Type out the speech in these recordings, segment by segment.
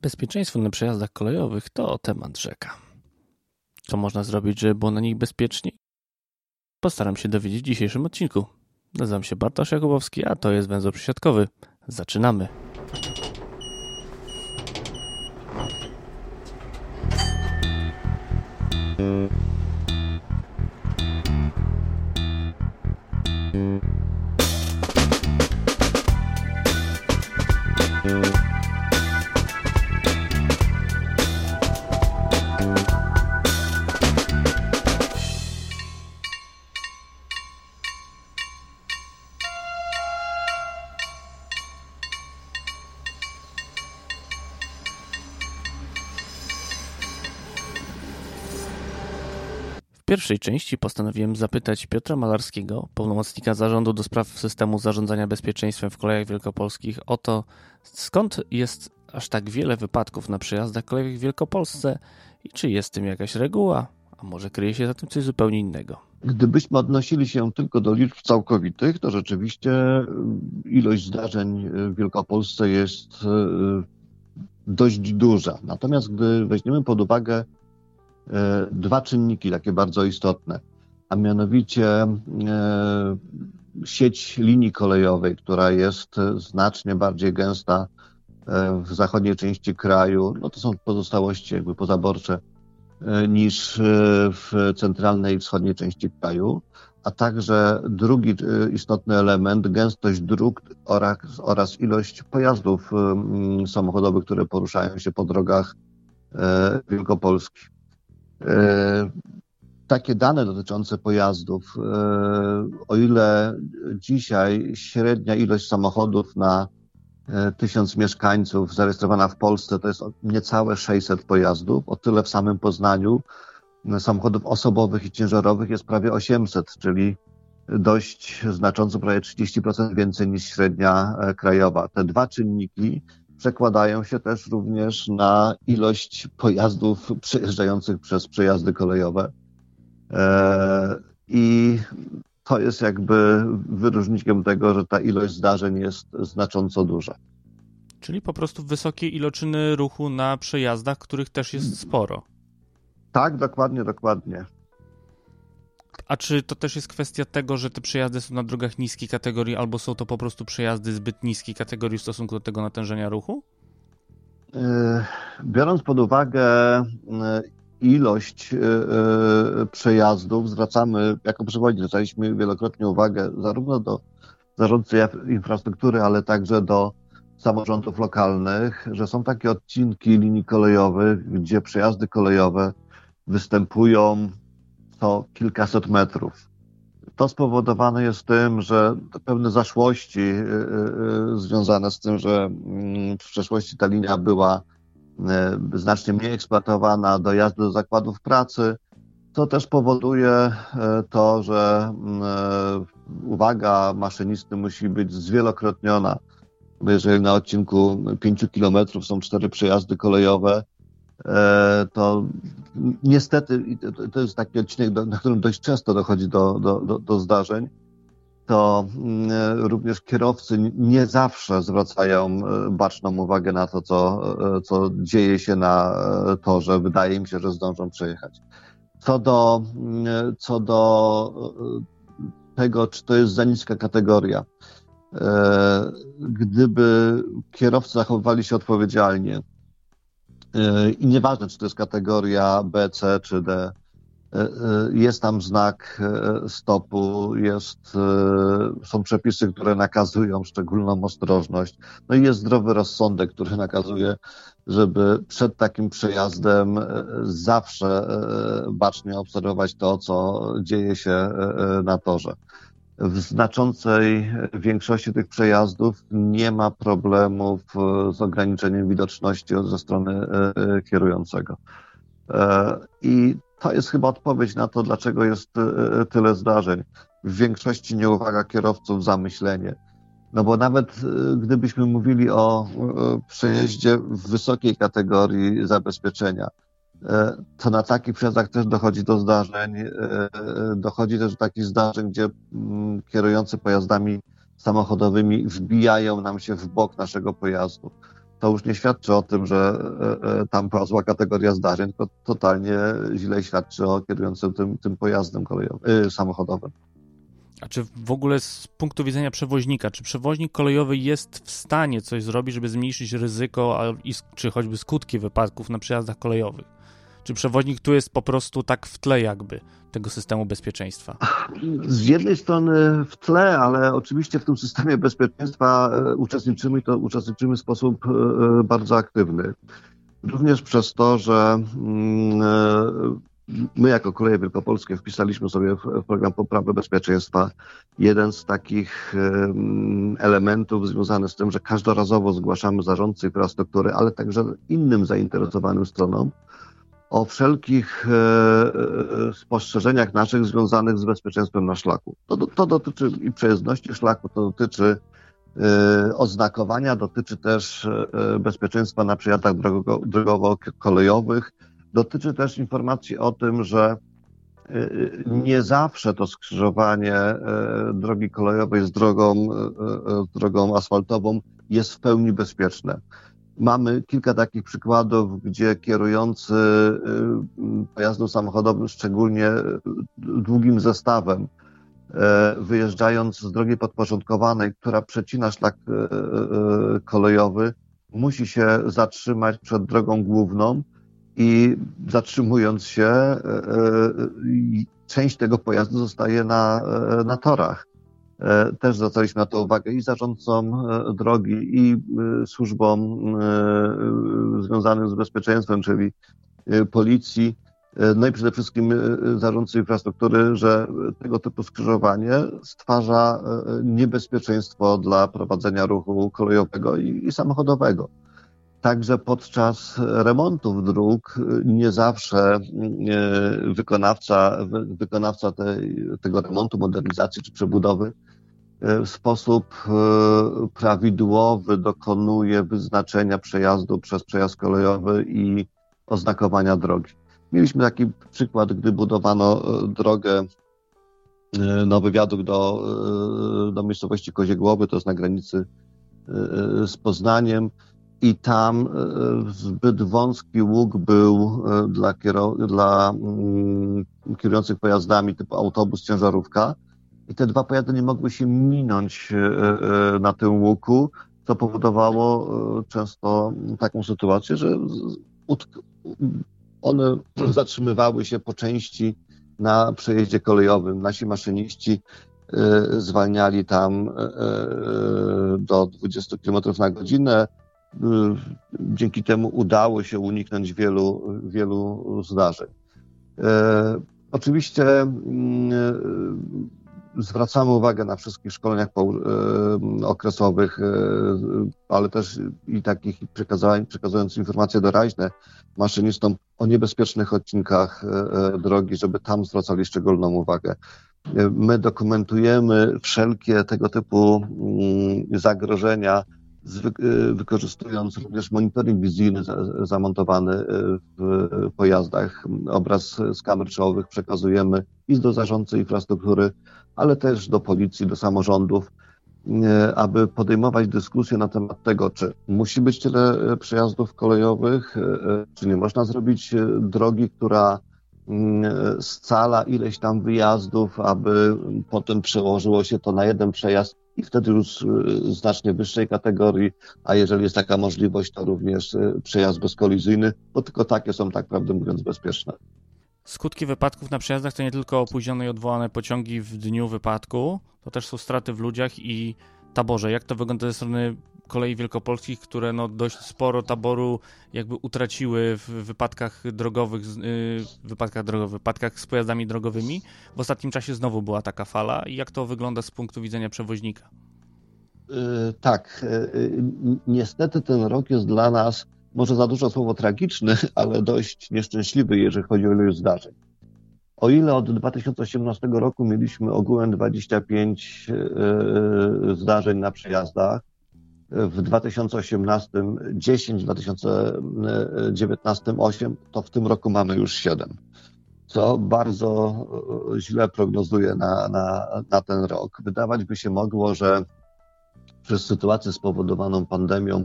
Bezpieczeństwo na przejazdach kolejowych to temat rzeka. Co można zrobić, żeby było na nich bezpieczniej? Postaram się dowiedzieć w dzisiejszym odcinku. Nazywam się Bartosz Jakubowski, a to jest węzeł przysiadkowy. Zaczynamy! Pierwszej części postanowiłem zapytać Piotra Malarskiego, pełnomocnika zarządu do spraw systemu zarządzania bezpieczeństwem w kolejach wielkopolskich, o to, skąd jest aż tak wiele wypadków na przejazdach kolejowych w Wielkopolsce i czy jest tym jakaś reguła, a może kryje się za tym coś zupełnie innego. Gdybyśmy odnosili się tylko do liczb całkowitych, to rzeczywiście ilość zdarzeń w Wielkopolsce jest e, dość duża. Natomiast gdy weźmiemy pod uwagę dwa czynniki takie bardzo istotne, a mianowicie e, sieć linii kolejowej, która jest znacznie bardziej gęsta e, w zachodniej części kraju, no to są pozostałości jakby pozaborcze niż w centralnej i wschodniej części kraju, a także drugi istotny element, gęstość dróg oraz, oraz ilość pojazdów samochodowych, które poruszają się po drogach Wielkopolski. E, takie dane dotyczące pojazdów, e, o ile dzisiaj średnia ilość samochodów na e, tysiąc mieszkańców zarejestrowana w Polsce to jest niecałe 600 pojazdów, o tyle w samym Poznaniu samochodów osobowych i ciężarowych jest prawie 800, czyli dość znacząco, prawie 30% więcej niż średnia krajowa. Te dwa czynniki przekładają się też również na ilość pojazdów przejeżdżających przez przejazdy kolejowe. E, I to jest jakby wyróżnikiem tego, że ta ilość zdarzeń jest znacząco duża. Czyli po prostu wysokie iloczyny ruchu na przejazdach, których też jest sporo. Tak, dokładnie, dokładnie. A czy to też jest kwestia tego, że te przejazdy są na drogach niskiej kategorii, albo są to po prostu przejazdy zbyt niskiej kategorii w stosunku do tego natężenia ruchu? E, biorąc pod uwagę e, ilość e, przejazdów, zwracamy, jako przewodnik, zwracaliśmy wielokrotnie uwagę zarówno do zarządcy infrastruktury, ale także do samorządów lokalnych, że są takie odcinki linii kolejowych, gdzie przejazdy kolejowe występują to kilkaset metrów. To spowodowane jest tym, że pewne zaszłości y, y, y, związane z tym, że mm, w przeszłości ta linia była znacznie mniej eksploatowana, dojazdy do zakładów pracy, to też powoduje to, że uwaga maszynisty musi być zwielokrotniona. Jeżeli na odcinku 5 kilometrów są cztery przejazdy kolejowe, to niestety, to jest taki odcinek, na którym dość często dochodzi do, do, do, do zdarzeń, to mm, również kierowcy nie zawsze zwracają e, baczną uwagę na to, co, e, co dzieje się na torze. Wydaje mi się, że zdążą przejechać. Co do, mm, co do tego, czy to jest za niska kategoria. Gdyby kierowcy zachowywali się odpowiedzialnie, i nieważne, czy to jest kategoria B, C czy D, e, e, jest tam znak e, stopu, jest, są przepisy, które nakazują szczególną ostrożność. No i jest zdrowy rozsądek, który nakazuje, żeby przed takim przejazdem zawsze bacznie obserwować to, co dzieje się na torze w znaczącej większości tych przejazdów nie ma problemów e, z ograniczeniem widoczności ze strony e, e, kierującego. I to jest chyba odpowiedź na to, dlaczego jest tyle zdarzeń. W większości nieuwaga kierowców, zamyślenie. No bo nawet gdybyśmy mówili o przejeździe w wysokiej kategorii zabezpieczenia, to na takich przejazdach też dochodzi do zdarzeń. E, dochodzi też do takich zdarzeń, gdzie mm, kierujący pojazdami samochodowymi wbijają nam się w bok naszego pojazdu. to już nie świadczy o tym, że tam była zła kategoria zdarzeń, tylko totalnie źle świadczy o kierującym tym, tym pojazdem kolejowym, samochodowym. A czy w ogóle z punktu widzenia przewoźnika, czy przewoźnik kolejowy jest w stanie coś zrobić, żeby zmniejszyć ryzyko, czy choćby skutki wypadków na przejazdach kolejowych? Czy przewoźnik tu jest po prostu tak w tle jakby tego systemu bezpieczeństwa? Z jednej strony w tle, ale oczywiście w tym systemie bezpieczeństwa e, uczestniczymy i to uczestniczymy w sposób e, e, bardzo aktywny. Również przez to, że mm, My jako Koleje Wielkopolskie wpisaliśmy sobie w program poprawy bezpieczeństwa jeden z takich elementów związany z tym, że każdorazowo zgłaszamy zarządcy infrastruktury, ale także innym zainteresowanym stronom o wszelkich e, e, spostrzeżeniach naszych związanych z bezpieczeństwem na szlaku. To, to dotyczy i przejezdności szlaku, to dotyczy e, oznakowania, dotyczy też bezpieczeństwa na przejazdach drogowo-kolejowych, Dotyczy też informacji o tym, że nie zawsze to skrzyżowanie drogi kolejowej z drogą, z drogą asfaltową jest w pełni bezpieczne. Mamy kilka takich przykładów, gdzie kierujący pojazdem samochodowym, szczególnie długim zestawem, wyjeżdżając z drogi podporządkowanej, która przecina szlak kolejowy, musi się zatrzymać przed drogą główną, i zatrzymując się, e, e, część tego pojazdu zostaje na, e, na torach. Też zwracaliśmy na to uwagę i zarządcom drogi, i służbom związanym z bezpieczeństwem, czyli policji, no i przede wszystkim zarządcy infrastruktury, że tego typu skrzyżowanie stwarza niebezpieczeństwo dla prowadzenia ruchu kolejowego i, i samochodowego. Także podczas remontów dróg nie zawsze e, wykonawca, wykonawca tej, tego remontu, modernizacji czy przebudowy e, w sposób e, prawidłowy dokonuje wyznaczenia przejazdu przez przejazd kolejowy i oznakowania drogi. Mieliśmy taki przykład, gdy budowano drogę, nowy wiadukt do, do miejscowości Koziegłowy, to jest na granicy z Poznaniem i tam e, zbyt wąski łuk był e, dla, kierow- dla mm, kierujących pojazdami typu autobus, ciężarówka i te dwa pojazdy nie mogły się minąć e, na tym łuku, co powodowało często taką sytuację, że one zatrzymywały się po części na przejeździe kolejowym. Nasi maszyniści zwalniali tam do 20 km na godzinę, dzięki temu udało się uniknąć wielu, wielu zdarzeń. E, oczywiście mm, e, zwracamy uwagę na wszystkich szkoleniach e, okresowych, ale też i takich przekazując informacje doraźne maszynistom o niebezpiecznych odcinkach drogi, żeby tam zwracali szczególną uwagę. My dokumentujemy wszelkie tego typu mm, zagrożenia Y, wykorzystując również monitoring wizyjny zamontowany y, w pojazdach. Obraz z kamer czołowych przekazujemy i do zarządcy infrastruktury, ale też do policji, do samorządów, y, aby podejmować dyskusję na temat tego, czy musi być tyle przejazdów kolejowych, czy nie można zrobić drogi, która scala ileś tam wyjazdów, aby potem przełożyło się to na jeden przejazd i wtedy już y, znacznie wyższej kategorii, a jeżeli jest taka możliwość, to również y, przejazd bezkolizyjny, bo tylko takie są, tak prawdę mówiąc, bezpieczne. Skutki wypadków na przejazdach to nie tylko opóźnione i odwołane pociągi w dniu wypadku, to też są straty w ludziach i taborze. Jak to wygląda ze strony kolei wielkopolskich, które no dość sporo taboru jakby utraciły w wypadkach drogowych, yy, wypadkach drogowych, wypadkach z pojazdami drogowymi. W ostatnim czasie znowu była taka fala. I jak to wygląda z punktu widzenia przewoźnika? Yy, tak. Yy, niestety ten rok jest dla nas, może za dużo słowo tragiczny, ale dość nieszczęśliwy, jeżeli chodzi o ilość zdarzeń. O ile od 2018 roku mieliśmy ogółem 25 yy, zdarzeń na przejazdach, w 2018 10, w 2019 8, to w tym roku mamy już 7. Co bardzo e, źle prognozuje na, na, na ten rok. Wydawać by się mogło, że przez sytuację spowodowaną pandemią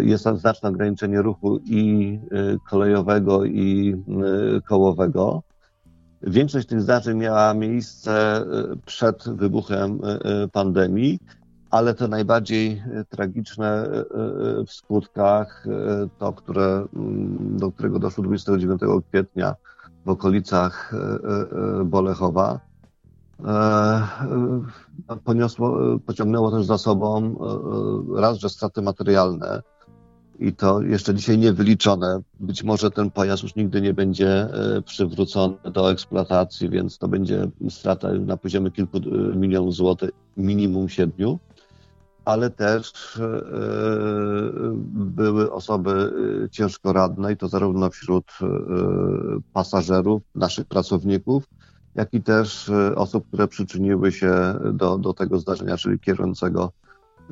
jest tam znaczne ograniczenie ruchu i kolejowego, i kołowego. Większość tych zdarzeń miała miejsce przed wybuchem pandemii, ale te najbardziej tragiczne w skutkach, to, które, mm, do którego doszło 29 kwietnia w okolicach Bolechowa, poniosło, pociągnęło też za sobą raz, że straty materialne i to jeszcze dzisiaj nie wyliczone. Być może ten pojazd już nigdy nie będzie przywrócony do eksploatacji, więc to będzie strata na poziomie kilku milionów złotych, minimum siedmiu ale też były osoby ciężko radne i to zarówno wśród pasażerów, naszych pracowników, jak i też e, osób, które przyczyniły się do, do tego zdarzenia, czyli kierującego,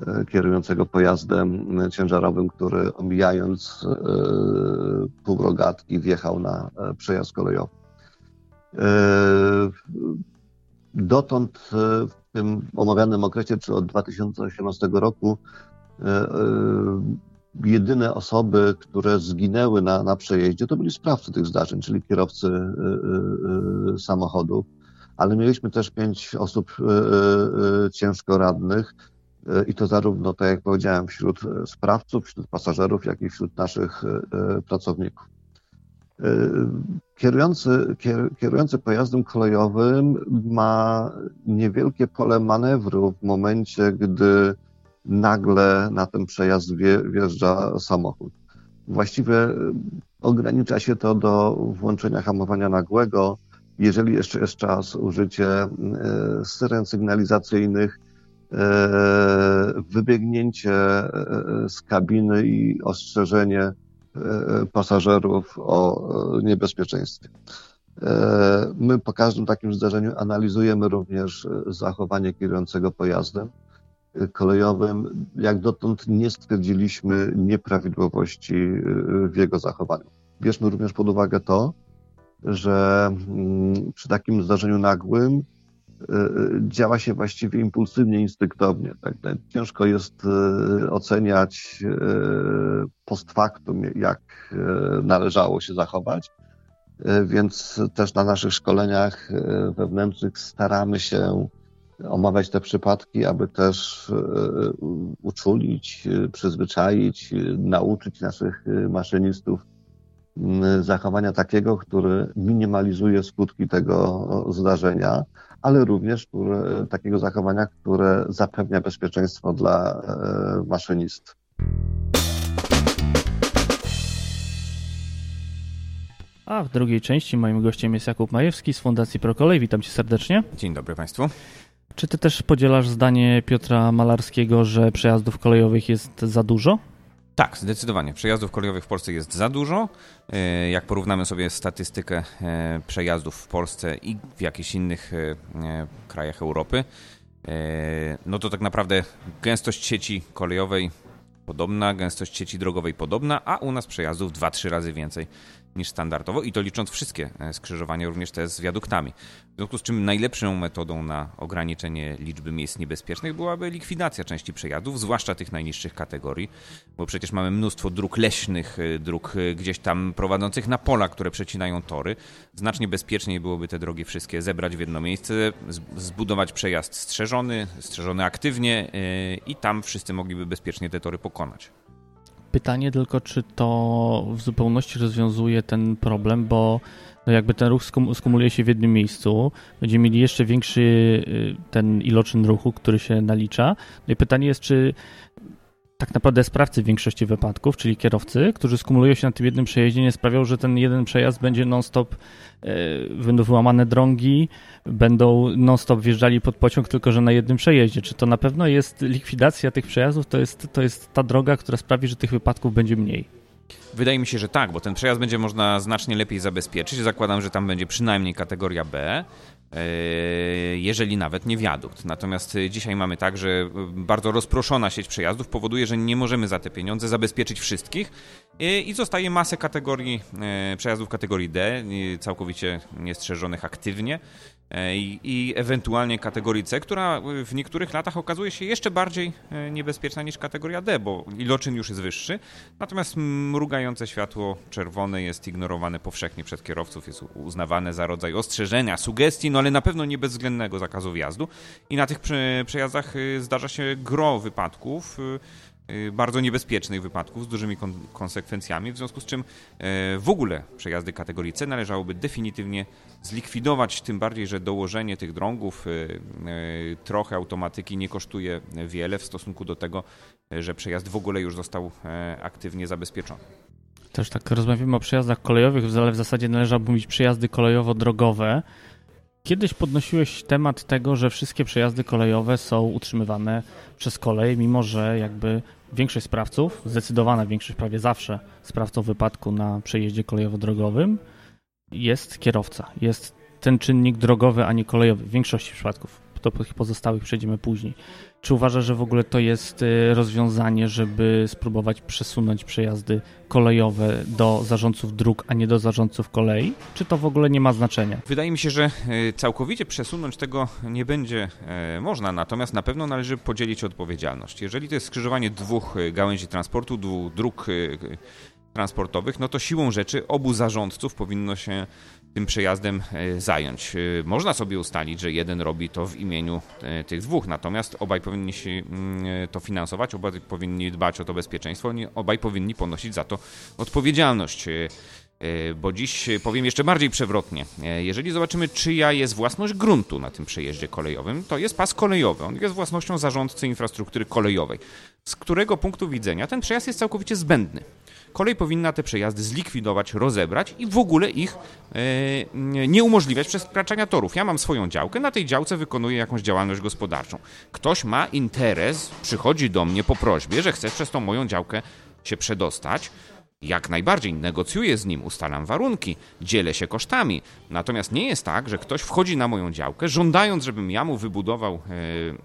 e, kierującego pojazdem ciężarowym, który omijając e, półrogatki wjechał na przejazd kolejowy. Dotąd tym omawianym okresie, czy od 2018 roku, jedyne osoby, które zginęły na, na przejeździe, to byli sprawcy tych zdarzeń, czyli kierowcy y, samochodów, ale mieliśmy też pięć osób ciężko radnych i to zarówno, tak jak powiedziałem, wśród sprawców, wśród pasażerów, jak i wśród naszych pracowników. Kierujący, kierujący pojazdem kolejowym ma niewielkie pole manewru w momencie, gdy nagle na ten przejazd wjeżdża samochód. Właściwie ogranicza się to do włączenia hamowania nagłego. Jeżeli jeszcze jest czas, użycie e, syren sygnalizacyjnych, e, wybiegnięcie z kabiny i ostrzeżenie pasażerów o niebezpieczeństwie. My po każdym takim zdarzeniu analizujemy również zachowanie kierującego pojazdem kolejowym, jak dotąd nie stwierdziliśmy nieprawidłowości w jego zachowaniu. Bierzmy również pod uwagę to, że mm, przy takim zdarzeniu nagłym działa się właściwie impulsywnie, instynktownie. Tak? Ciężko jest oceniać post factum, jak należało się zachować, więc też na naszych szkoleniach wewnętrznych staramy się omawiać te przypadki, aby też e, uczulić, e, przyzwyczaić, e, nauczyć naszych maszynistów zachowania takiego, który minimalizuje skutki tego zdarzenia, ale również które, takiego zachowania, które zapewnia bezpieczeństwo dla maszynistów. A w drugiej części moim gościem jest Jakub Majewski z Fundacji Prokolej. Witam cię serdecznie. Dzień dobry Państwu. Czy ty też podzielasz zdanie Piotra Malarskiego, że przejazdów kolejowych jest za dużo? Tak, zdecydowanie. Przejazdów kolejowych w Polsce jest za dużo. E, jak porównamy sobie statystykę e, przejazdów w Polsce i w jakichś innych e, krajach Europy, no to tak naprawdę gęstość sieci kolejowej podobna, gęstość sieci drogowej podobna, a u nas przejazdów 2-3 razy więcej niż standardowo i to licząc wszystkie e, skrzyżowania, również te z wiaduktami. W związku z czym najlepszą metodą na ograniczenie liczby miejsc niebezpiecznych byłaby likwidacja części przejazdów, zwłaszcza tych najniższych kategorii, bo przecież mamy mnóstwo dróg leśnych, e, dróg e, gdzieś tam prowadzących na pola, które przecinają tory. Znacznie bezpieczniej byłoby te drogi wszystkie zebrać w jedno miejsce, zbudować przejazd strzeżony, strzeżony aktywnie i tam wszyscy mogliby bezpiecznie te tory pokonać. Pytanie tylko, czy to w zupełności rozwiązuje ten problem, bo no jakby ten ruch skum skumuluje się w jednym miejscu, będziemy mieli jeszcze większy y, ten iloczyn ruchu, który się nalicza. No i pytanie jest, czy tak naprawdę sprawcy w większości wypadków, czyli kierowcy, którzy skumulują się na tym jednym przejeździe, nie sprawią, że ten jeden przejazd będzie non-stop, e, będą wyłamane drągi, będą non-stop wjeżdżali pod pociąg, tylko że na jednym przejeździe. Czy to na pewno jest likwidacja tych przejazdów? To jest, to jest ta droga, która sprawi, że tych wypadków będzie mniej. Wydaje mi się, że tak, bo ten przejazd będzie można znacznie lepiej zabezpieczyć. Zakładam, że tam będzie przynajmniej kategoria B. E, jeżeli nawet nie wiadukt. Natomiast e, dzisiaj mamy tak, że bardzo rozproszona sieć przejazdów powoduje, że nie możemy za te pieniądze zabezpieczyć wszystkich I zostaje masę kategorii, przejazdów kategorii D, całkowicie niestrzeżonych aktywnie. E, i, i, ewentualnie kategorii C, która w niektórych latach okazuje się jeszcze bardziej e, niebezpieczna niż kategoria D, bo iloczyn już jest wyższy, natomiast mrugające światło czerwone jest ignorowane powszechnie przez kierowców, jest uznawane za rodzaj ostrzeżenia, sugestii, no ale na pewno nie bezwzględnego zakazu wjazdu. I na tych przejazdach y, zdarza się gro wypadków, y, bardzo niebezpiecznych wypadków z dużymi kon konsekwencjami, w związku z czym e, w ogóle przejazdy kategorii C należałoby definitywnie zlikwidować, tym bardziej, że dołożenie tych drągów, e, trochę automatyki nie kosztuje wiele w stosunku do tego, że przejazd w ogóle już został aktywnie zabezpieczony. Też tak rozmawiamy o przejazdach kolejowych, ale w zasadzie należałoby mieć przejazdy kolejowo-drogowe. Kiedyś podnosiłeś temat tego, że wszystkie przejazdy kolejowe są utrzymywane przez kolej, mimo że jakby większość sprawców, zdecydowana większość, prawie zawsze sprawcą wypadku na przejeździe kolejowo-drogowym jest kierowca. Jest ten czynnik drogowy, a nie kolejowy w większości przypadków. Do tych pozostałych przejdziemy później. Czy uważasz, że w ogóle to jest y, rozwiązanie, żeby spróbować przesunąć przejazdy kolejowe do zarządców dróg, a nie do zarządców kolei? Czy to w ogóle nie ma znaczenia? Wydaje mi się, że y, całkowicie przesunąć tego nie będzie y, można, natomiast na pewno należy podzielić odpowiedzialność. Jeżeli to jest skrzyżowanie dwóch gałęzi transportu, dwóch dróg transportowych, no to siłą rzeczy obu zarządców powinno się tym przejazdem e, zająć. E, można sobie ustalić, że jeden robi to w imieniu e, tych dwóch, natomiast obaj powinni się mm, to finansować, obaj powinni dbać o to bezpieczeństwo, obaj powinni ponosić za to odpowiedzialność. Bo dziś powiem jeszcze bardziej przewrotnie. Jeżeli zobaczymy, czyja jest własność gruntu na tym przejeździe kolejowym, to jest pas kolejowy. On jest własnością zarządcy infrastruktury kolejowej, z którego punktu widzenia ten przejazd jest całkowicie zbędny. Kolej powinna te przejazdy zlikwidować, rozebrać i w ogóle ich e, nie umożliwiać przekraczania torów. Ja mam swoją działkę, na tej działce wykonuję jakąś działalność gospodarczą. Ktoś ma interes, przychodzi do mnie po prośbie, że chce przez tą moją działkę się przedostać jak najbardziej negocjuję z nim, ustalam warunki, dzielę się kosztami. Natomiast nie jest tak, że ktoś wchodzi na moją działkę, żądając, żebym ja mu wybudował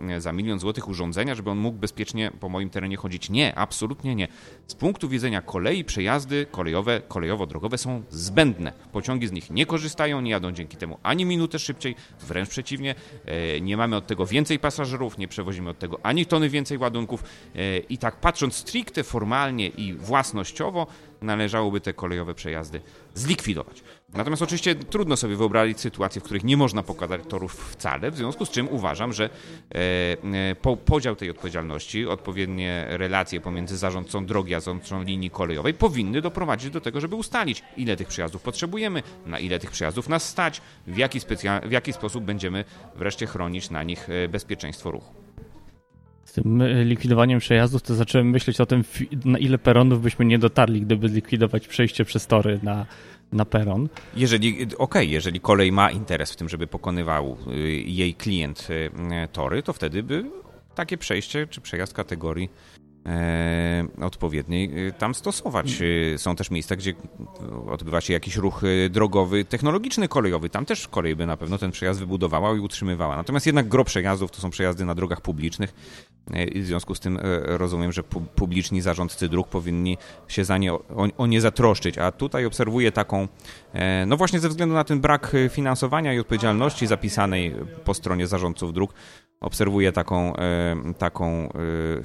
e, za milion złotych urządzenia, żeby on mógł bezpiecznie po moim terenie chodzić. Nie, absolutnie nie. Z punktu widzenia kolei przejazdy kolejowe, kolejowo-drogowe są zbędne. Pociągi z nich nie korzystają, nie jadą dzięki temu ani minutę szybciej, wręcz przeciwnie, e, nie mamy od tego więcej pasażerów, nie przewozimy od tego ani tony więcej ładunków. E, I tak patrząc stricte formalnie i własnościowo, należałoby te kolejowe przejazdy zlikwidować. Natomiast oczywiście trudno sobie wyobrazić sytuacje, w których nie można pokazać torów wcale, w związku z czym uważam, że e, e, po, podział tej odpowiedzialności, odpowiednie relacje pomiędzy zarządcą drogi a zarządcą linii kolejowej powinny doprowadzić do tego, żeby ustalić, ile tych przejazdów potrzebujemy, na ile tych przejazdów nas stać, w jaki, w jaki sposób będziemy wreszcie chronić na nich e, bezpieczeństwo ruchu z tym e, likwidowaniem przejazdów, to zacząłem myśleć o tym, na ile peronów byśmy nie dotarli, gdyby zlikwidować przejście przez tory na, na peron. Jeżeli, okej, okay, jeżeli kolej ma interes w tym, żeby pokonywał y, jej klient y, tory, to wtedy by takie przejście czy przejazd kategorii odpowiedniej y, tam stosować. Są też miejsca, gdzie odbywa się jakiś ruch drogowy, technologiczny, kolejowy. Tam też kolej by na pewno ten przejazd wybudowała i utrzymywała. Natomiast jednak gro przejazdów to są przejazdy na drogach publicznych i w związku z tym e, rozumiem, że publiczni zarządcy dróg powinni się za nie, o, o nie zatroszczyć. A tutaj obserwuję taką, e, no właśnie ze względu na ten brak finansowania i odpowiedzialności zapisanej po stronie zarządców dróg, obserwuję taką, e, taką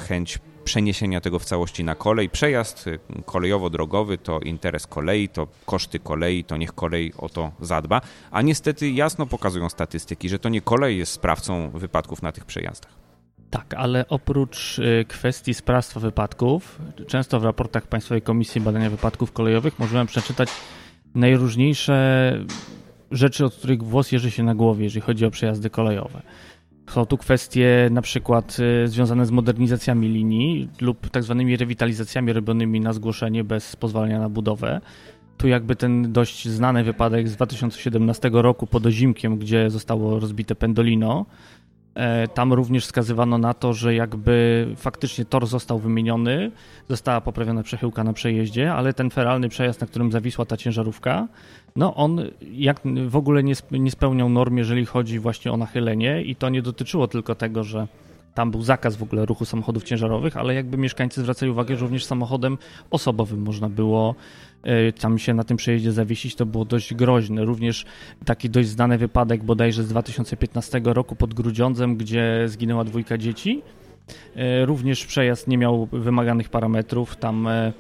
chęć przeniesienia tego w całości na kolej. Przejazd kolejowo-drogowy to interes kolei, to koszty kolei, to niech kolej o to zadba. A niestety jasno pokazują statystyki, że to nie kolej jest sprawcą wypadków na tych przejazdach. Tak, ale oprócz kwestii sprawstwa wypadków, często w raportach Państwowej Komisji Badania Wypadków Kolejowych możemy przeczytać najróżniejsze rzeczy, od których włos jeży się na głowie, jeżeli chodzi o przejazdy kolejowe. Są tu kwestie na przykład y, związane z modernizacjami linii lub tak zwanymi rewitalizacjami robionymi na zgłoszenie bez pozwolenia na budowę. Tu jakby ten dość znany wypadek z 2017 roku pod Ozimkiem, gdzie zostało rozbite Pendolino, E, tam również wskazywano na to, że jakby faktycznie tor został wymieniony, została poprawiona przechyłka na przejeździe, ale ten feralny przejazd, na którym zawisła ta ciężarówka, no on jak w ogóle nie, nie spełniał norm, jeżeli chodzi właśnie o nachylenie i to nie dotyczyło tylko tego, że tam był zakaz w ogóle ruchu samochodów ciężarowych, ale jakby mieszkańcy zwracali uwagę, że również samochodem osobowym można było e, tam się na tym przejeździe zawiesić, to było dość groźne. Również taki dość znany wypadek bodajże z 2015 roku pod Grudziądzem, gdzie zginęła dwójka dzieci. E, również przejazd nie miał wymaganych parametrów, tam e,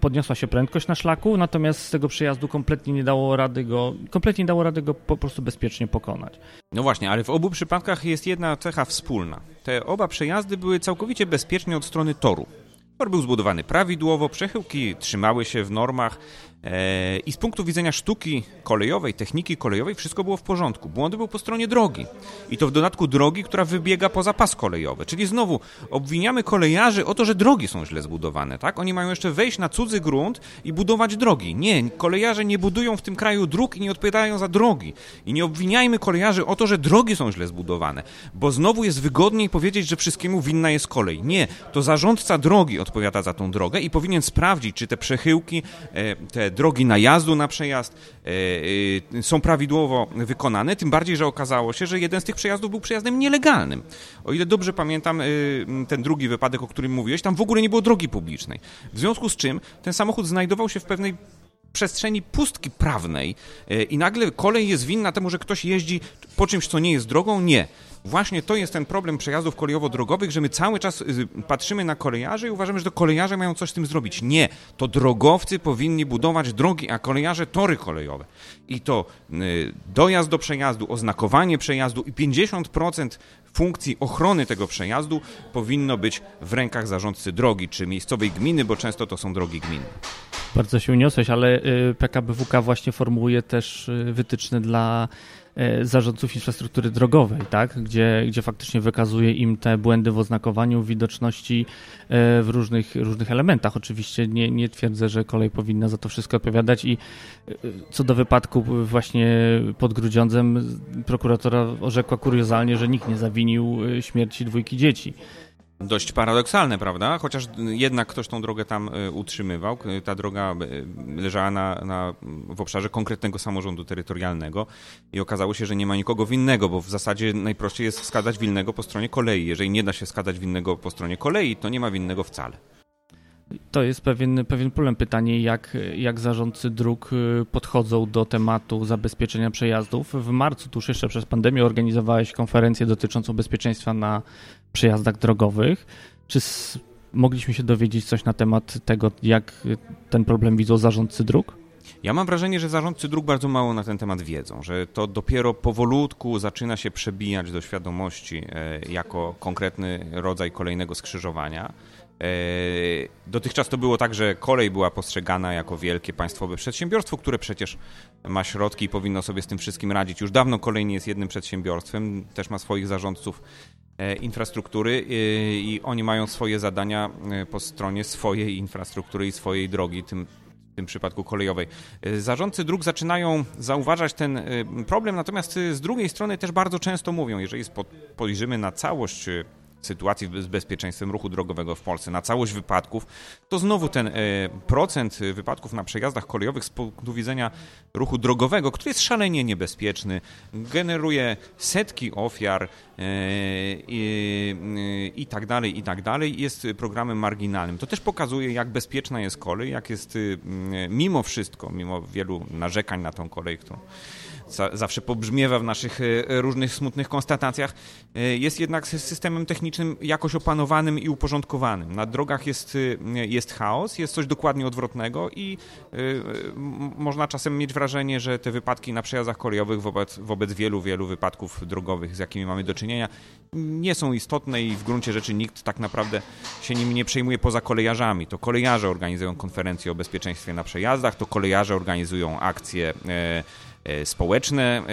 podniosła się prędkość na szlaku, natomiast z tego przejazdu kompletnie nie dało rady go, kompletnie nie dało rady go po prostu bezpiecznie pokonać. No właśnie, ale w obu przypadkach jest jedna cecha wspólna. Te oba przejazdy były całkowicie bezpieczne od strony toru. Tor był zbudowany prawidłowo, przechyłki trzymały się w normach, E, I z punktu widzenia sztuki kolejowej, techniki kolejowej, wszystko było w porządku. Błąd był po stronie drogi. I to w dodatku drogi, która wybiega poza pas kolejowy. Czyli znowu obwiniamy kolejarzy o to, że drogi są źle zbudowane. Tak? Oni mają jeszcze wejść na cudzy grunt i budować drogi. Nie, kolejarze nie budują w tym kraju dróg i nie odpowiadają za drogi. I nie obwiniajmy kolejarzy o to, że drogi są źle zbudowane. Bo znowu jest wygodniej powiedzieć, że wszystkiemu winna jest kolej. Nie, to zarządca drogi odpowiada za tą drogę i powinien sprawdzić, czy te przechyłki, e, te drogi najazdu na przejazd e, e, są prawidłowo wykonane, tym bardziej, że okazało się, że jeden z tych przejazdów był przejazdem nielegalnym. O ile dobrze pamiętam e, ten drugi wypadek, o którym mówiłeś, tam w ogóle nie było drogi publicznej. W związku z czym ten samochód znajdował się w pewnej przestrzeni pustki prawnej i nagle kolej jest winna temu, że ktoś jeździ po czymś, co nie jest drogą? Nie. Właśnie to jest ten problem przejazdów kolejowo-drogowych, że my cały czas y, patrzymy na kolejarzy i uważamy, że to kolejarze mają coś z tym zrobić. Nie, to drogowcy powinni budować drogi, a kolejarze tory kolejowe. I to y, dojazd do przejazdu, oznakowanie przejazdu i 50% funkcji ochrony tego przejazdu powinno być w rękach zarządcy drogi, czy miejscowej gminy, bo często to są drogi gminne. Bardzo się uniosłeś, ale y, PKBWK właśnie formułuje też wytyczne dla E, zarządców infrastruktury drogowej, tak? gdzie, gdzie faktycznie wykazuje im te błędy w oznakowaniu, widoczności w różnych, różnych elementach. Oczywiście nie, nie twierdzę, że kolej powinna za to wszystko odpowiadać i co do wypadku właśnie pod Grudziądzem prokuratora orzekła kuriozalnie, że nikt nie zawinił śmierci dwójki dzieci. Dość paradoksalne, prawda? Chociaż jednak ktoś tą drogę tam e, utrzymywał. Ta droga e, leżała na, na, w obszarze konkretnego samorządu terytorialnego i okazało się, że nie ma nikogo winnego, bo w zasadzie najprościej jest wskazać winnego po stronie kolei. Jeżeli nie da się wskazać winnego po stronie kolei, to nie ma winnego wcale. To jest pewien, pewien problem. Pytanie, jak, jak zarządcy dróg y, podchodzą do tematu zabezpieczenia przejazdów. W marcu, tuż jeszcze przez pandemię, organizowałeś konferencję dotyczącą bezpieczeństwa na przejazdach drogowych. Czy mogliśmy się dowiedzieć coś na temat tego, jak ten problem widzą zarządcy dróg? Ja mam wrażenie, że zarządcy dróg bardzo mało na ten temat wiedzą, że to dopiero powolutku zaczyna się przebijać do świadomości e, jako konkretny rodzaj kolejnego skrzyżowania. E, dotychczas to było tak, że kolej była postrzegana jako wielkie państwowe przedsiębiorstwo, które przecież ma środki i powinno sobie z tym wszystkim radzić. Już dawno kolej nie jest jednym przedsiębiorstwem, też ma swoich zarządców infrastruktury e, i oni mają swoje zadania po stronie swojej infrastruktury i swojej drogi, tym, w tym przypadku kolejowej. Zarządcy dróg zaczynają zauważać ten problem, natomiast z drugiej strony też bardzo często mówią, jeżeli spojrzymy na całość sytuacji z bezpieczeństwem ruchu drogowego w Polsce, na całość wypadków, to znowu ten e, procent wypadków na przejazdach kolejowych z punktu widzenia ruchu drogowego, który jest szalenie niebezpieczny, generuje setki ofiar e, i, e, i tak dalej, i tak dalej, jest programem marginalnym. To też pokazuje, jak bezpieczna jest kolej, jak jest mimo wszystko, mimo wielu narzekań na tą kolej, którą zawsze pobrzmiewa w naszych e, różnych smutnych konstatacjach, e, jest jednak systemem technicznym jakoś opanowanym i uporządkowanym. Na drogach jest, e, jest chaos, jest coś dokładnie odwrotnego i można czasem mieć wrażenie, że te wypadki na przejazdach kolejowych wobec, wobec wielu, wielu wypadków drogowych, z jakimi mamy do czynienia, nie są istotne i w gruncie rzeczy nikt tak naprawdę się nimi nie przejmuje poza kolejarzami. To kolejarze organizują konferencje o bezpieczeństwie na przejazdach, to kolejarze organizują akcje E, społeczne, e,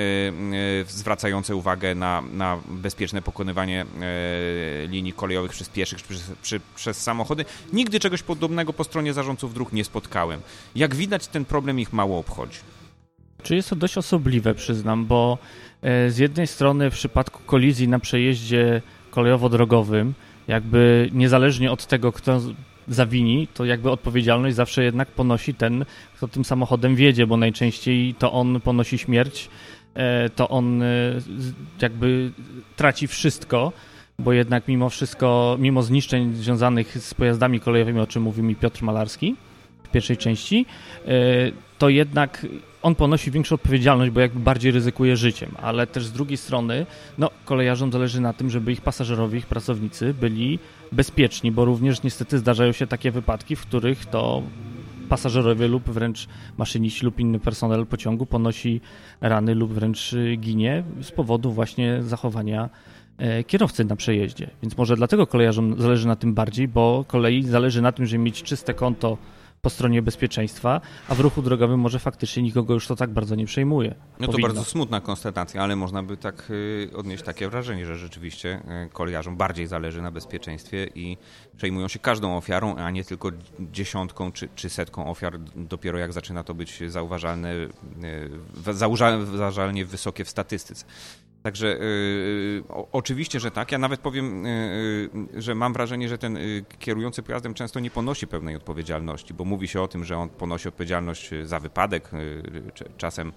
e, zwracające uwagę na, na bezpieczne pokonywanie linii kolejowych przez pieszych czy przez samochody. Nigdy czegoś podobnego po stronie zarządców dróg nie spotkałem. Jak widać, ten problem ich mało obchodzi. Czy jest to dość osobliwe, przyznam, bo z jednej strony w przypadku kolizji na przejeździe kolejowo-drogowym, jakby niezależnie od tego, kto zawini, to jakby odpowiedzialność zawsze jednak ponosi ten, kto tym samochodem wiedzie, bo najczęściej to on ponosi śmierć, e, to on e, jakby traci wszystko. bo jednak mimo wszystko, mimo zniszczeń związanych z pojazdami kolejowymi, o czym mówił mi Piotr Malarski w pierwszej części, to jednak on ponosi większą odpowiedzialność, bo jakby bardziej ryzykuje życiem, ale też z drugiej strony, no, kolejarzom zależy na tym, żeby ich pasażerowie, ich pracownicy byli bezpieczni, bo również niestety zdarzają się takie wypadki, w których to pasażerowie lub wręcz maszyniści lub inny personel pociągu ponosi rany lub wręcz ginie z powodu właśnie zachowania e, kierowcy na przejeździe. Więc może dlatego kolejarzom zależy na tym bardziej, bo kolei zależy na tym, żeby mieć czyste konto po stronie bezpieczeństwa, a w ruchu drogowym może faktycznie nikogo już to tak bardzo nie przejmuje. No to bardzo smutna konstatacja, ale można by tak y, odnieść takie wrażenie, że rzeczywiście y, kolejarzom bardziej zależy na bezpieczeństwie i przejmują się każdą ofiarą, a nie tylko dziesiątką czy, czy setką ofiar, dopiero jak zaczyna to być zauważalne, y, zauważalnie wysokie w statystyce. Także yy, oczywiście, że tak. Ja nawet powiem, yy, że mam wrażenie, że ten kierujący pojazdem często nie ponosi pełnej odpowiedzialności, bo mówi się o tym, że on ponosi odpowiedzialność za wypadek, czasem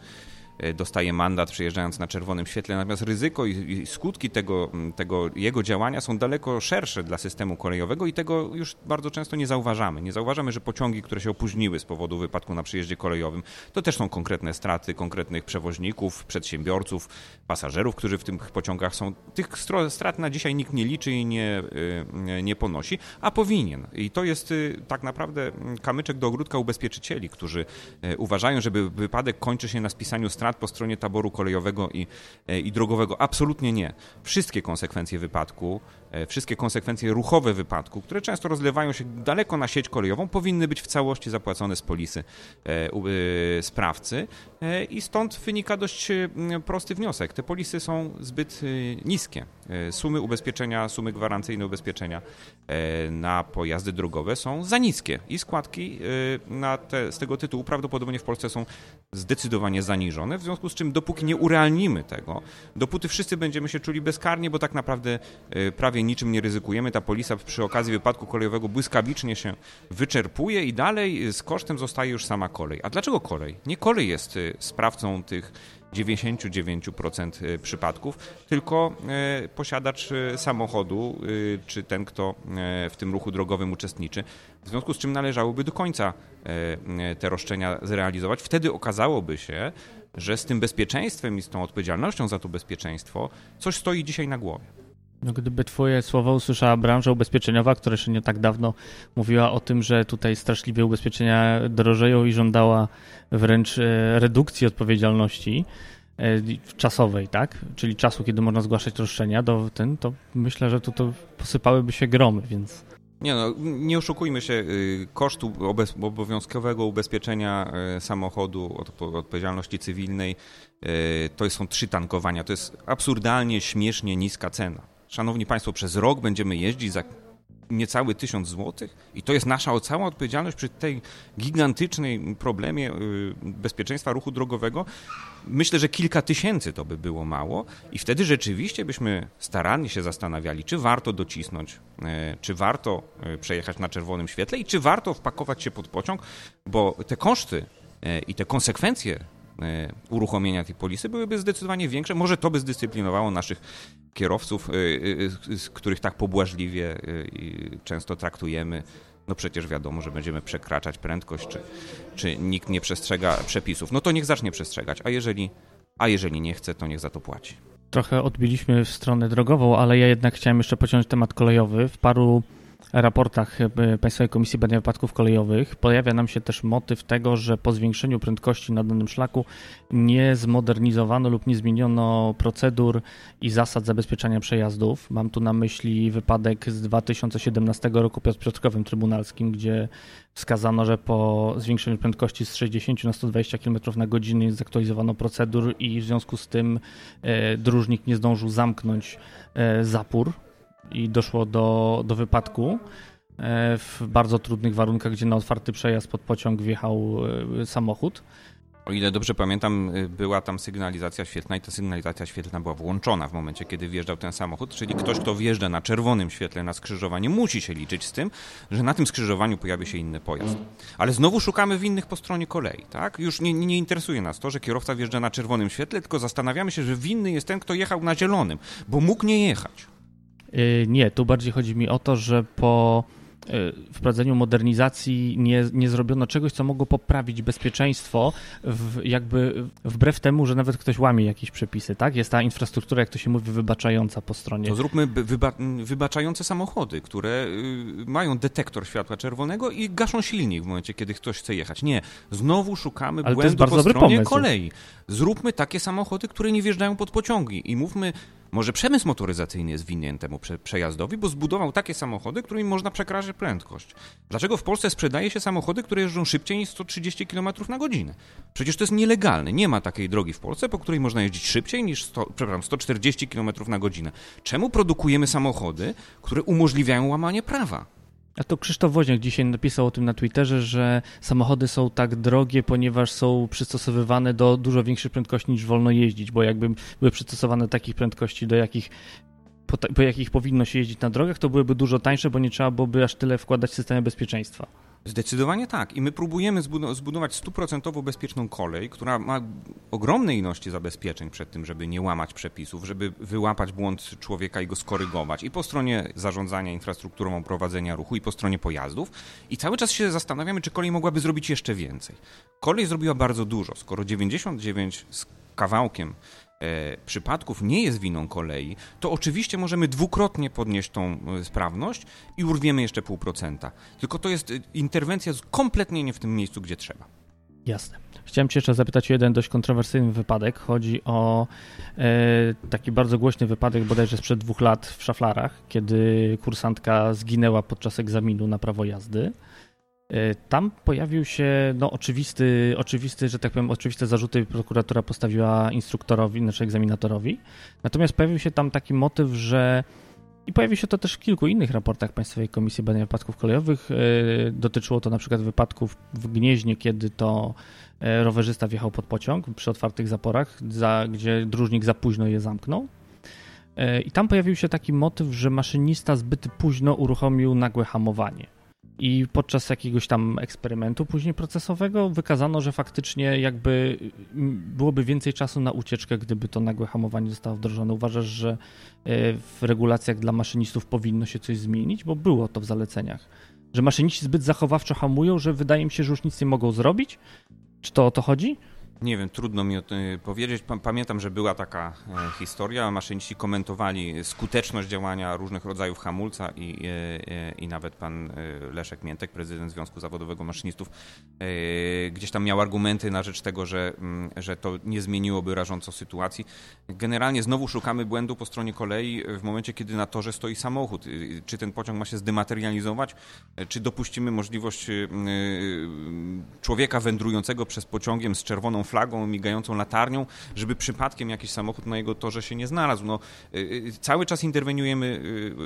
dostaje mandat przejeżdżając na czerwonym świetle, natomiast ryzyko i skutki tego, tego jego działania są daleko szersze dla systemu kolejowego i tego już bardzo często nie zauważamy. Nie zauważamy, że pociągi, które się opóźniły z powodu wypadku na przejeździe kolejowym, to też są konkretne straty konkretnych przewoźników, przedsiębiorców, pasażerów, którzy w tych pociągach są. Tych strat na dzisiaj nikt nie liczy i nie, e, nie ponosi, a powinien. I to jest y, tak naprawdę kamyczek do ogródka ubezpieczycieli, którzy uważają, że wypadek kończy się na spisaniu strat strat po stronie taboru kolejowego i, e, i drogowego. Absolutnie nie. Wszystkie konsekwencje wypadku, wszystkie konsekwencje ruchowe wypadku, które często rozlewają się daleko na sieć kolejową, powinny być w całości zapłacone z polisy e, sprawcy i stąd wynika dość prosty wniosek. Te polisy są zbyt niskie. Sumy ubezpieczenia, sumy gwarancyjne ubezpieczenia na pojazdy drogowe są za niskie i składki te, z tego tytułu prawdopodobnie w Polsce są zdecydowanie zaniżone, w związku z czym dopóki nie urealnimy tego, dopóty wszyscy będziemy się czuli bezkarnie, bo tak naprawdę e, niczym nie ryzykujemy. Ta polisa przy okazji wypadku kolejowego błyskawicznie się wyczerpuje i dalej z kosztem zostaje już sama kolej. A dlaczego kolej? Nie kolej jest e, sprawcą tych 99% e, przypadków, tylko posiadacz samochodu, czy ten, kto w tym ruchu drogowym uczestniczy. W związku z czym należałoby do końca te roszczenia zrealizować. Wtedy okazałoby się, że z tym bezpieczeństwem i z tą odpowiedzialnością za to bezpieczeństwo coś stoi dzisiaj na głowie. No, gdyby Twoje słowa usłyszała branża ubezpieczeniowa, która jeszcze nie tak dawno mówiła o tym, że tutaj straszliwie ubezpieczenia drożeją i żądała wręcz e, redukcji odpowiedzialności e, czasowej, tak? Czyli czasu, kiedy można zgłaszać roszczenia, do ten, to myślę, że tu to posypałyby się gromy, więc. Nie no, nie oszukujmy się, y, kosztu obowiązkowego ubezpieczenia y, samochodu od odpowiedzialności cywilnej y, to są trzy tankowania. To jest absurdalnie, śmiesznie niska cena. Szanowni Państwo, przez rok będziemy jeździć za niecały tysiąc złotych i to jest nasza cała odpowiedzialność przy tej gigantycznej problemie y, bezpieczeństwa ruchu drogowego. Myślę, że kilka tysięcy to by było mało i wtedy rzeczywiście byśmy starannie się zastanawiali, czy warto docisnąć, y, czy warto y, przejechać na czerwonym świetle i czy warto wpakować się pod pociąg, bo te koszty i te konsekwencje uruchomienia tej polisy byłyby zdecydowanie większe. Może to by zdyscyplinowało naszych kierowców, y, y, y, których tak pobłażliwie często traktujemy. No przecież wiadomo, że będziemy przekraczać prędkość, czy, czy nikt nie przestrzega przepisów. No to niech zacznie przestrzegać, a jeżeli, a jeżeli nie chce, to niech za to płaci. Trochę odbiliśmy w stronę drogową, ale ja jednak chciałem jeszcze pociągnąć temat kolejowy. W paru raportach e, Państwowej Komisji Badania Wypadków Kolejowych pojawia nam się też motyw tego, że po zwiększeniu prędkości na danym szlaku nie zmodernizowano lub nie zmieniono procedur i zasad zabezpieczania przejazdów. Mam tu na myśli wypadek z 2017 roku pod Piotrkowym Trybunalskim, gdzie wskazano, że po zwiększeniu prędkości z 60 na 120 km na godzinę zaktualizowano procedur i w związku z tym e, dróżnik nie zdążył zamknąć e, zapór i doszło do, do wypadku e, w bardzo trudnych warunkach, gdzie na otwarty przejazd pod pociąg wjechał e, samochód. O ile dobrze pamiętam, y, była tam sygnalizacja świetlna i ta sygnalizacja świetlna była włączona w momencie, kiedy wjeżdżał ten samochód, czyli ktoś, kto wjeżdża na czerwonym świetle na skrzyżowaniu, musi się liczyć z tym, że na tym skrzyżowaniu pojawi się inny pojazd. Ale znowu szukamy winnych po stronie kolei, tak? Już nie, nie interesuje nas to, że kierowca wjeżdża na czerwonym świetle, tylko zastanawiamy się, że winny jest ten, kto jechał na zielonym, bo mógł nie jechać. Nie, tu bardziej chodzi mi o to, że po E, wprowadzeniu modernizacji nie, nie zrobiono czegoś, co mogło poprawić bezpieczeństwo, w, jakby wbrew temu, że nawet ktoś łamie jakieś przepisy, tak? Jest ta infrastruktura, jak to się mówi, wybaczająca po stronie. To zróbmy wyba wybaczające samochody, które y, mają detektor światła czerwonego i gaszą silnik w momencie, kiedy ktoś chce jechać. Nie, znowu szukamy Ale błędu po stronie pomysł. kolei. Zróbmy takie samochody, które nie wjeżdżają pod pociągi i mówmy może przemysł motoryzacyjny jest winien temu prze przejazdowi, bo zbudował takie samochody, którymi można przekraczać prędkość. Dlaczego w Polsce sprzedaje się samochody, które jeżdżą szybciej niż 130 km na godzinę? Przecież to jest nielegalne. Nie ma takiej drogi w Polsce, po której można jeździć szybciej niż 100, przepraszam, 140 km na godzinę. Czemu produkujemy samochody, które umożliwiają łamanie prawa? A to Krzysztof Woźniak dzisiaj napisał o tym na Twitterze, że samochody są tak drogie, ponieważ są przystosowywane do dużo większych prędkości niż wolno jeździć, bo jakby były przystosowane do takich prędkości, do jakich po, po jakich powinno się jeździć na drogach, to byłyby dużo tańsze, bo nie trzeba byłoby aż tyle wkładać w systemy bezpieczeństwa. Zdecydowanie tak. I my próbujemy zbudować stuprocentowo bezpieczną kolej, która ma ogromne ilości zabezpieczeń przed tym, żeby nie łamać przepisów, żeby wyłapać błąd człowieka i go skorygować. I po stronie zarządzania infrastrukturą prowadzenia ruchu, i po stronie pojazdów. I cały czas się zastanawiamy, czy kolej mogłaby zrobić jeszcze więcej. Kolej zrobiła bardzo dużo. Skoro 99 z kawałkiem przypadków nie jest winą kolei, to oczywiście możemy dwukrotnie podnieść tą e, sprawność i urwiemy jeszcze pół procenta. Tylko to jest e, interwencja kompletnie nie w tym miejscu, gdzie trzeba. Jasne. Chciałem Cię jeszcze zapytać o jeden dość kontrowersyjny wypadek. Chodzi o e, taki bardzo głośny wypadek bodajże sprzed dwóch lat w Szaflarach, kiedy kursantka zginęła podczas egzaminu na prawo jazdy. E, tam pojawił się no, oczywisty, oczywisty, że tak powiem, oczywiste zarzuty prokuratura postawiła instruktorowi, znaczy egzaminatorowi. Natomiast pojawił się tam taki motyw, że i pojawi się to też w kilku innych raportach Państwowej Komisji Badania Wypadków Kolejowych. E, dotyczyło to na przykład wypadków w Gnieźnie, kiedy to e, rowerzysta wjechał pod pociąg przy otwartych zaporach, za, gdzie dróżnik za późno je zamknął. I tam pojawił się taki motyw, że maszynista zbyt późno uruchomił nagłe hamowanie. I podczas jakiegoś tam eksperymentu później procesowego wykazano, że faktycznie jakby byłoby więcej czasu na ucieczkę, gdyby to nagłe hamowanie zostało wdrożone. Uważasz, że e, w regulacjach dla maszynistów powinno się coś zmienić? Bo było to w zaleceniach. Że maszyniści zbyt zachowawczo hamują, że wydaje mi się, że już nic nie mogą zrobić? Czy to o to chodzi? Nie wiem, trudno mi powiedzieć. Pamiętam, że była taka e, historia. Maszyniści komentowali skuteczność działania różnych rodzajów hamulca i, e, i nawet pan e, Leszek Miętek, prezydent Związku Zawodowego Maszynistów, gdzieś tam miał argumenty na rzecz tego, że, mm, że to nie zmieniłoby rażąco sytuacji. Generalnie znowu szukamy błędu po stronie kolei w momencie, kiedy na torze stoi samochód. Czy ten pociąg ma się zdematerializować, czy dopuścimy możliwość człowieka wędrującego przez pociągiem z czerwoną flagą, migającą latarnią, żeby przypadkiem jakiś samochód na jego torze się nie znalazł. No, y, y, cały czas interweniujemy,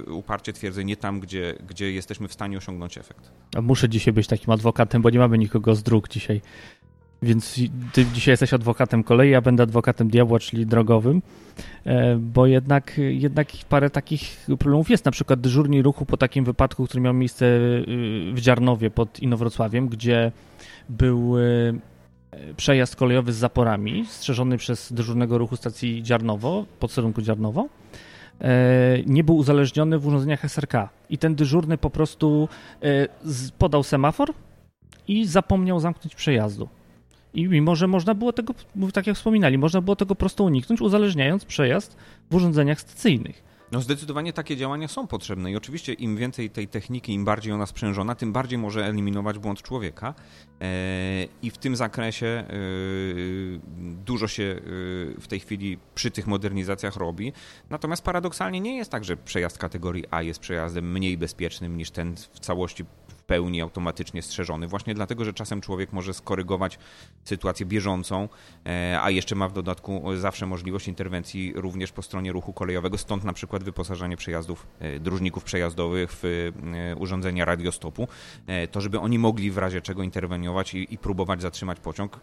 y, uparcie twierdzę, nie tam, gdzie, gdzie jesteśmy w stanie osiągnąć efekt. Muszę dzisiaj być takim adwokatem, bo nie mamy nikogo z dróg dzisiaj. Więc ty dzisiaj jesteś adwokatem kolei, ja będę adwokatem diabła, czyli drogowym, e, bo jednak, jednak parę takich problemów jest. Na przykład dyżurni ruchu po takim wypadku, który miał miejsce w Dziarnowie pod Inowrocławiem, gdzie był przejazd kolejowy z zaporami, strzeżony przez dyżurnego ruchu stacji Dziarnowo, podsterunku Dziarnowo, e, nie był uzależniony w urządzeniach SRK. I ten dyżurny po prostu e, podał semafor i zapomniał zamknąć przejazdu. I mimo, że można było tego, tak jak wspominali, można było tego prosto uniknąć, uzależniając przejazd w urządzeniach stacyjnych. No zdecydowanie takie działania są potrzebne i oczywiście im więcej tej techniki, im bardziej ona sprzężona, tym bardziej może eliminować błąd człowieka e, i w tym zakresie e, dużo się e, w tej chwili przy tych modernizacjach robi. Natomiast paradoksalnie nie jest tak, że przejazd kategorii A jest przejazdem mniej bezpiecznym niż ten w całości pełni automatycznie strzeżony, właśnie dlatego, że czasem człowiek może skorygować sytuację bieżącą, e, a jeszcze ma w dodatku zawsze możliwość interwencji również po stronie ruchu kolejowego, stąd na przykład wyposażenie przejazdów, e, dróżników przejazdowych w e, urządzenia radiostopu, to żeby oni mogli w razie czego interweniować i, i próbować zatrzymać pociąg,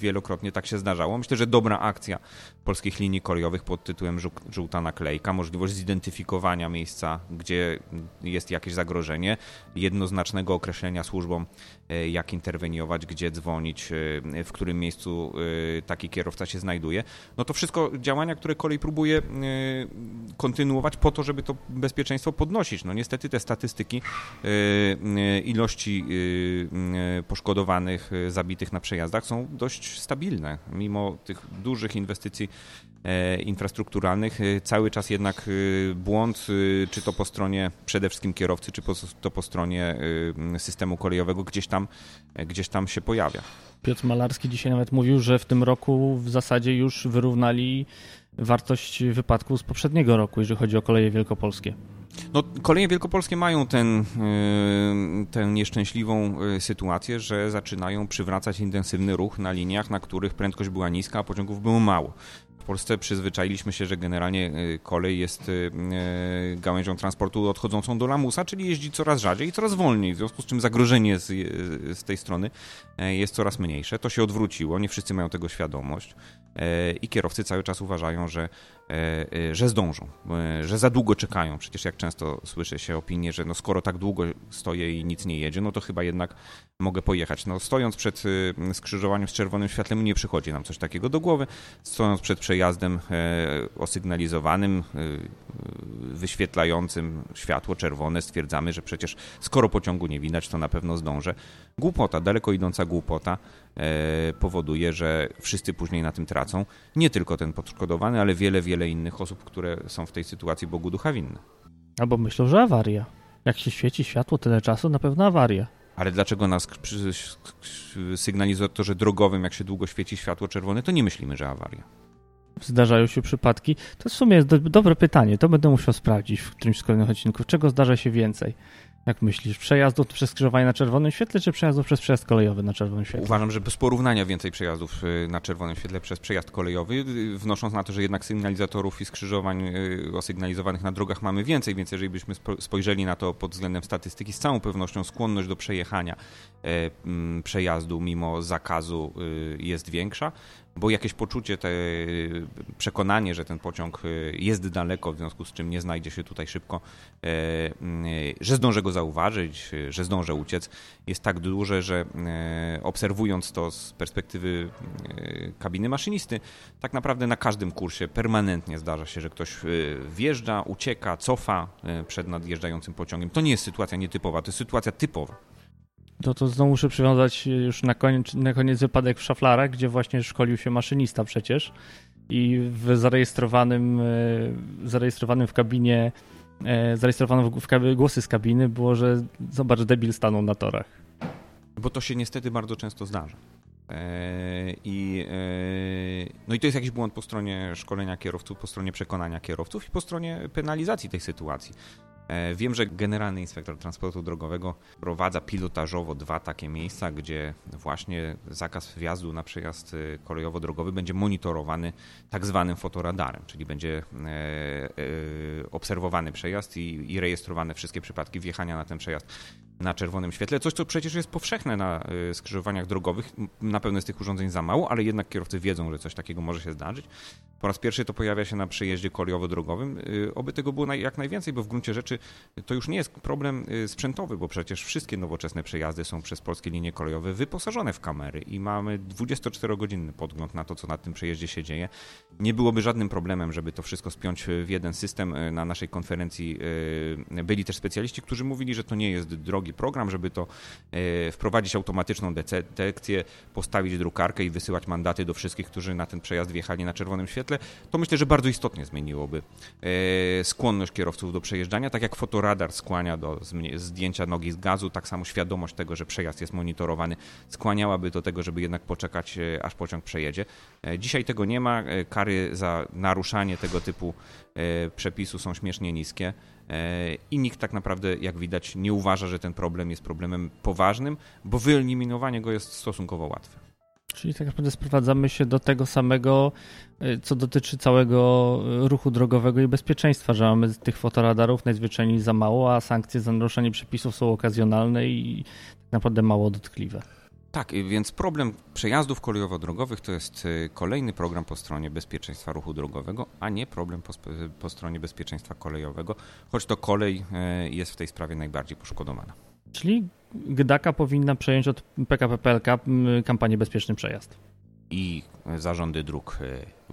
wielokrotnie tak się zdarzało. Myślę, że dobra akcja polskich linii kolejowych pod tytułem Żółta naklejka, możliwość zidentyfikowania miejsca, gdzie jest jakieś zagrożenie, jednoznacznego określenia służbom jak interweniować, gdzie dzwonić, w którym miejscu taki kierowca się znajduje. No to wszystko działania, które kolej próbuje kontynuować po to, żeby to bezpieczeństwo podnosić. No niestety te statystyki ilości poszkodowanych, zabitych na przejazdach są dość stabilne, mimo tych dużych inwestycji E, infrastrukturalnych. E, cały czas jednak e, błąd, czy to po stronie przede wszystkim kierowcy, czy to po stronie systemu kolejowego gdzieś tam, gdzieś tam się pojawia. Piotr Malarski dzisiaj nawet mówił, że w tym roku w zasadzie już wyrównali wartość wypadku z poprzedniego roku, jeżeli chodzi o koleje wielkopolskie. No, koleje wielkopolskie mają ten, tę nieszczęśliwą sytuację, że zaczynają przywracać intensywny ruch na liniach, na których prędkość była niska, a pociągów było mało. W Polsce przyzwyczailiśmy się, że generalnie y, kolej jest y, y, gałęzią transportu odchodzącą do lamusa, czyli jeździ coraz rzadziej i coraz wolniej, w związku z czym zagrożenie z, z tej strony jest coraz mniejsze. To się odwróciło, nie wszyscy mają tego świadomość i kierowcy cały czas uważają, że E, e, że zdążą, e, że za długo czekają. Przecież jak często słyszy się opinie, że no skoro tak długo stoję i nic nie jedzie, no to chyba jednak mogę pojechać. No stojąc przed skrzyżowaniem z czerwonym światłem nie przychodzi nam coś takiego do głowy. Stojąc przed przejazdem osygnalizowanym, wyświetlającym światło czerwone, stwierdzamy, że przecież skoro pociągu nie widać, to na pewno zdążę. Głupota, daleko idąca głupota powoduje, że wszyscy później na tym tracą. Nie tylko ten poszkodowany, ale wiele, wiele innych osób, które są w tej sytuacji Bogu ducha winne. Albo myślą, że awaria. Jak się świeci światło tyle czasu, na pewno awaria. Ale dlaczego nas sygnalizatorze drogowym, jak się długo świeci światło czerwone, to nie myślimy, że awaria? Zdarzają się przypadki. To w sumie jest do, dobre pytanie. To będę musiał sprawdzić w którymś z kolejnych odcinków. Czego zdarza się więcej? Jak myślisz, przejazdów przez skrzyżowanie na czerwonym świetle, czy przejazdów przez przejazd kolejowy na czerwonym świetle? Uważam, że bez porównania więcej przejazdów y, na czerwonym świetle przez przejazd kolejowy, y, wnosząc na to, że jednak sygnalizatorów i skrzyżowań y, osygnalizowanych na drogach mamy więcej, więc jeżeli byśmy spojrzeli na to pod względem statystyki, z całą pewnością skłonność do przejechania e, przejazdu mimo zakazu jest większa bo jakieś poczucie, te przekonanie, że ten pociąg jest daleko, w związku z czym nie znajdzie się tutaj szybko, e, że zdążę go zauważyć, że zdążę uciec, jest tak duże, że obserwując to z perspektywy kabiny maszynisty, tak naprawdę na każdym kursie permanentnie zdarza się, że ktoś wjeżdża, ucieka, cofa przed nadjeżdżającym pociągiem. To nie jest sytuacja nietypowa, to jest sytuacja typowa. To, to znowu muszę przywiązać już na koniec, na koniec wypadek w szaflarach, gdzie właśnie szkolił się maszynista przecież i w zarejestrowanym, e, zarejestrowanym w kabinie, e, zarejestrowano w, w głosy z kabiny było, że zobacz, debil stanął na torach. Bo to się niestety bardzo często zdarza. E, I, no i to jest jakiś błąd po stronie szkolenia kierowców, po stronie przekonania kierowców i po stronie penalizacji tej sytuacji. E, wiem, że Generalny Inspektor Transportu Drogowego prowadza pilotażowo dwa takie miejsca, gdzie właśnie zakaz wjazdu na przejazd e, kolejowo-drogowy będzie monitorowany tak zwanym fotoradarem, czyli będzie e, obserwowany przejazd i, i rejestrowane wszystkie przypadki wjechania na ten przejazd na czerwonym świetle. Coś, co przecież jest powszechne na skrzyżowaniach drogowych. Na pewno jest tych urządzeń za mało, ale jednak kierowcy wiedzą, że coś takiego może się zdarzyć. Po raz pierwszy to pojawia się na przejeździe kolejowo-drogowym. Oby tego było jak najwięcej, bo w gruncie rzeczy to już nie jest problem y, sprzętowy, bo przecież wszystkie nowoczesne przejazdy są przez polskie linie kolejowe wyposażone w kamery i mamy 24-godzinny podgląd na to, co na tym przejeździe się dzieje. Nie byłoby żadnym problemem, żeby to wszystko spiąć w jeden system. Y, na naszej konferencji y, byli też specjaliści, którzy mówili, że to nie jest drogi program, żeby to wprowadzić automatyczną detekcję, postawić drukarkę i wysyłać mandaty do wszystkich, którzy na ten przejazd wjechali na czerwonym świetle. To myślę, że bardzo istotnie zmieniłoby skłonność kierowców do przejeżdżania, tak jak fotoradar skłania do zdjęcia nogi z gazu, tak samo świadomość tego, że przejazd jest monitorowany, skłaniałaby do tego, żeby jednak poczekać, e, aż pociąg przejedzie. E, dzisiaj tego nie ma. E, kary za naruszanie tego typu przepisu są śmiesznie niskie. I nikt tak naprawdę, jak widać, nie uważa, że ten problem jest problemem poważnym, bo wyeliminowanie go jest stosunkowo łatwe. Czyli tak naprawdę sprowadzamy się do tego samego, y, co dotyczy całego ruchu drogowego i bezpieczeństwa, że mamy tych fotoradarów najzwyczajniej za mało, a sankcje za naruszenie przepisów są okazjonalne i tak naprawdę mało dotkliwe. Tak, więc problem przejazdów kolejowo-drogowych to jest y, kolejny program po stronie bezpieczeństwa ruchu drogowego, a nie problem po, po stronie bezpieczeństwa kolejowego, choć to kolej y, jest w tej sprawie najbardziej poszkodowana. Czyli GDAKA powinna przejąć od PKP PLK kampanię Bezpieczny Przejazd. I zarządy dróg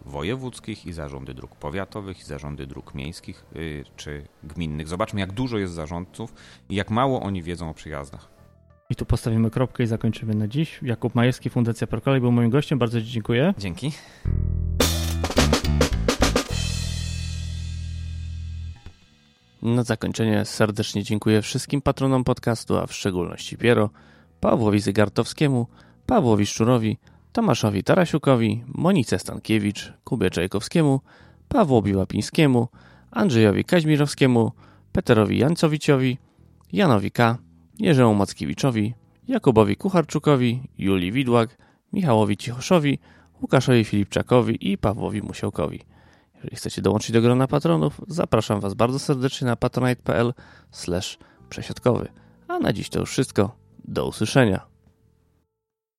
wojewódzkich, i zarządy dróg powiatowych, i zarządy dróg miejskich czy gminnych. Zobaczmy, jak dużo jest zarządców i jak mało oni wiedzą o przejazdach. I tu postawimy kropkę i zakończymy na dziś. Jakub Majewski, Fundacja Prokolej był moim gościem. Bardzo Ci dziękuję. Dzięki. Na zakończenie serdecznie dziękuję wszystkim patronom podcastu, a w szczególności Piero, Pawłowi Zygartowskiemu, Pawłowi Szczurowi, Tomaszowi Tarasiukowi, Monice Stankiewicz, Kubie Czajkowskiemu, Pawłowi Łapińskiemu, Andrzejowi Kaźmirowskiemu, Peterowi Jancowiciowi, Janowi K., Jerzemu Mackiewiczowi, Jakubowi Kucharczukowi, Julii Widłak, Michałowi Cichoszowi, Łukaszowi Filipczakowi i Pawłowi Musiałkowi. Jeżeli chcecie dołączyć do grona patronów, zapraszam Was bardzo serdecznie na patronite.pl przesiadkowy. A na dziś to już wszystko. Do usłyszenia.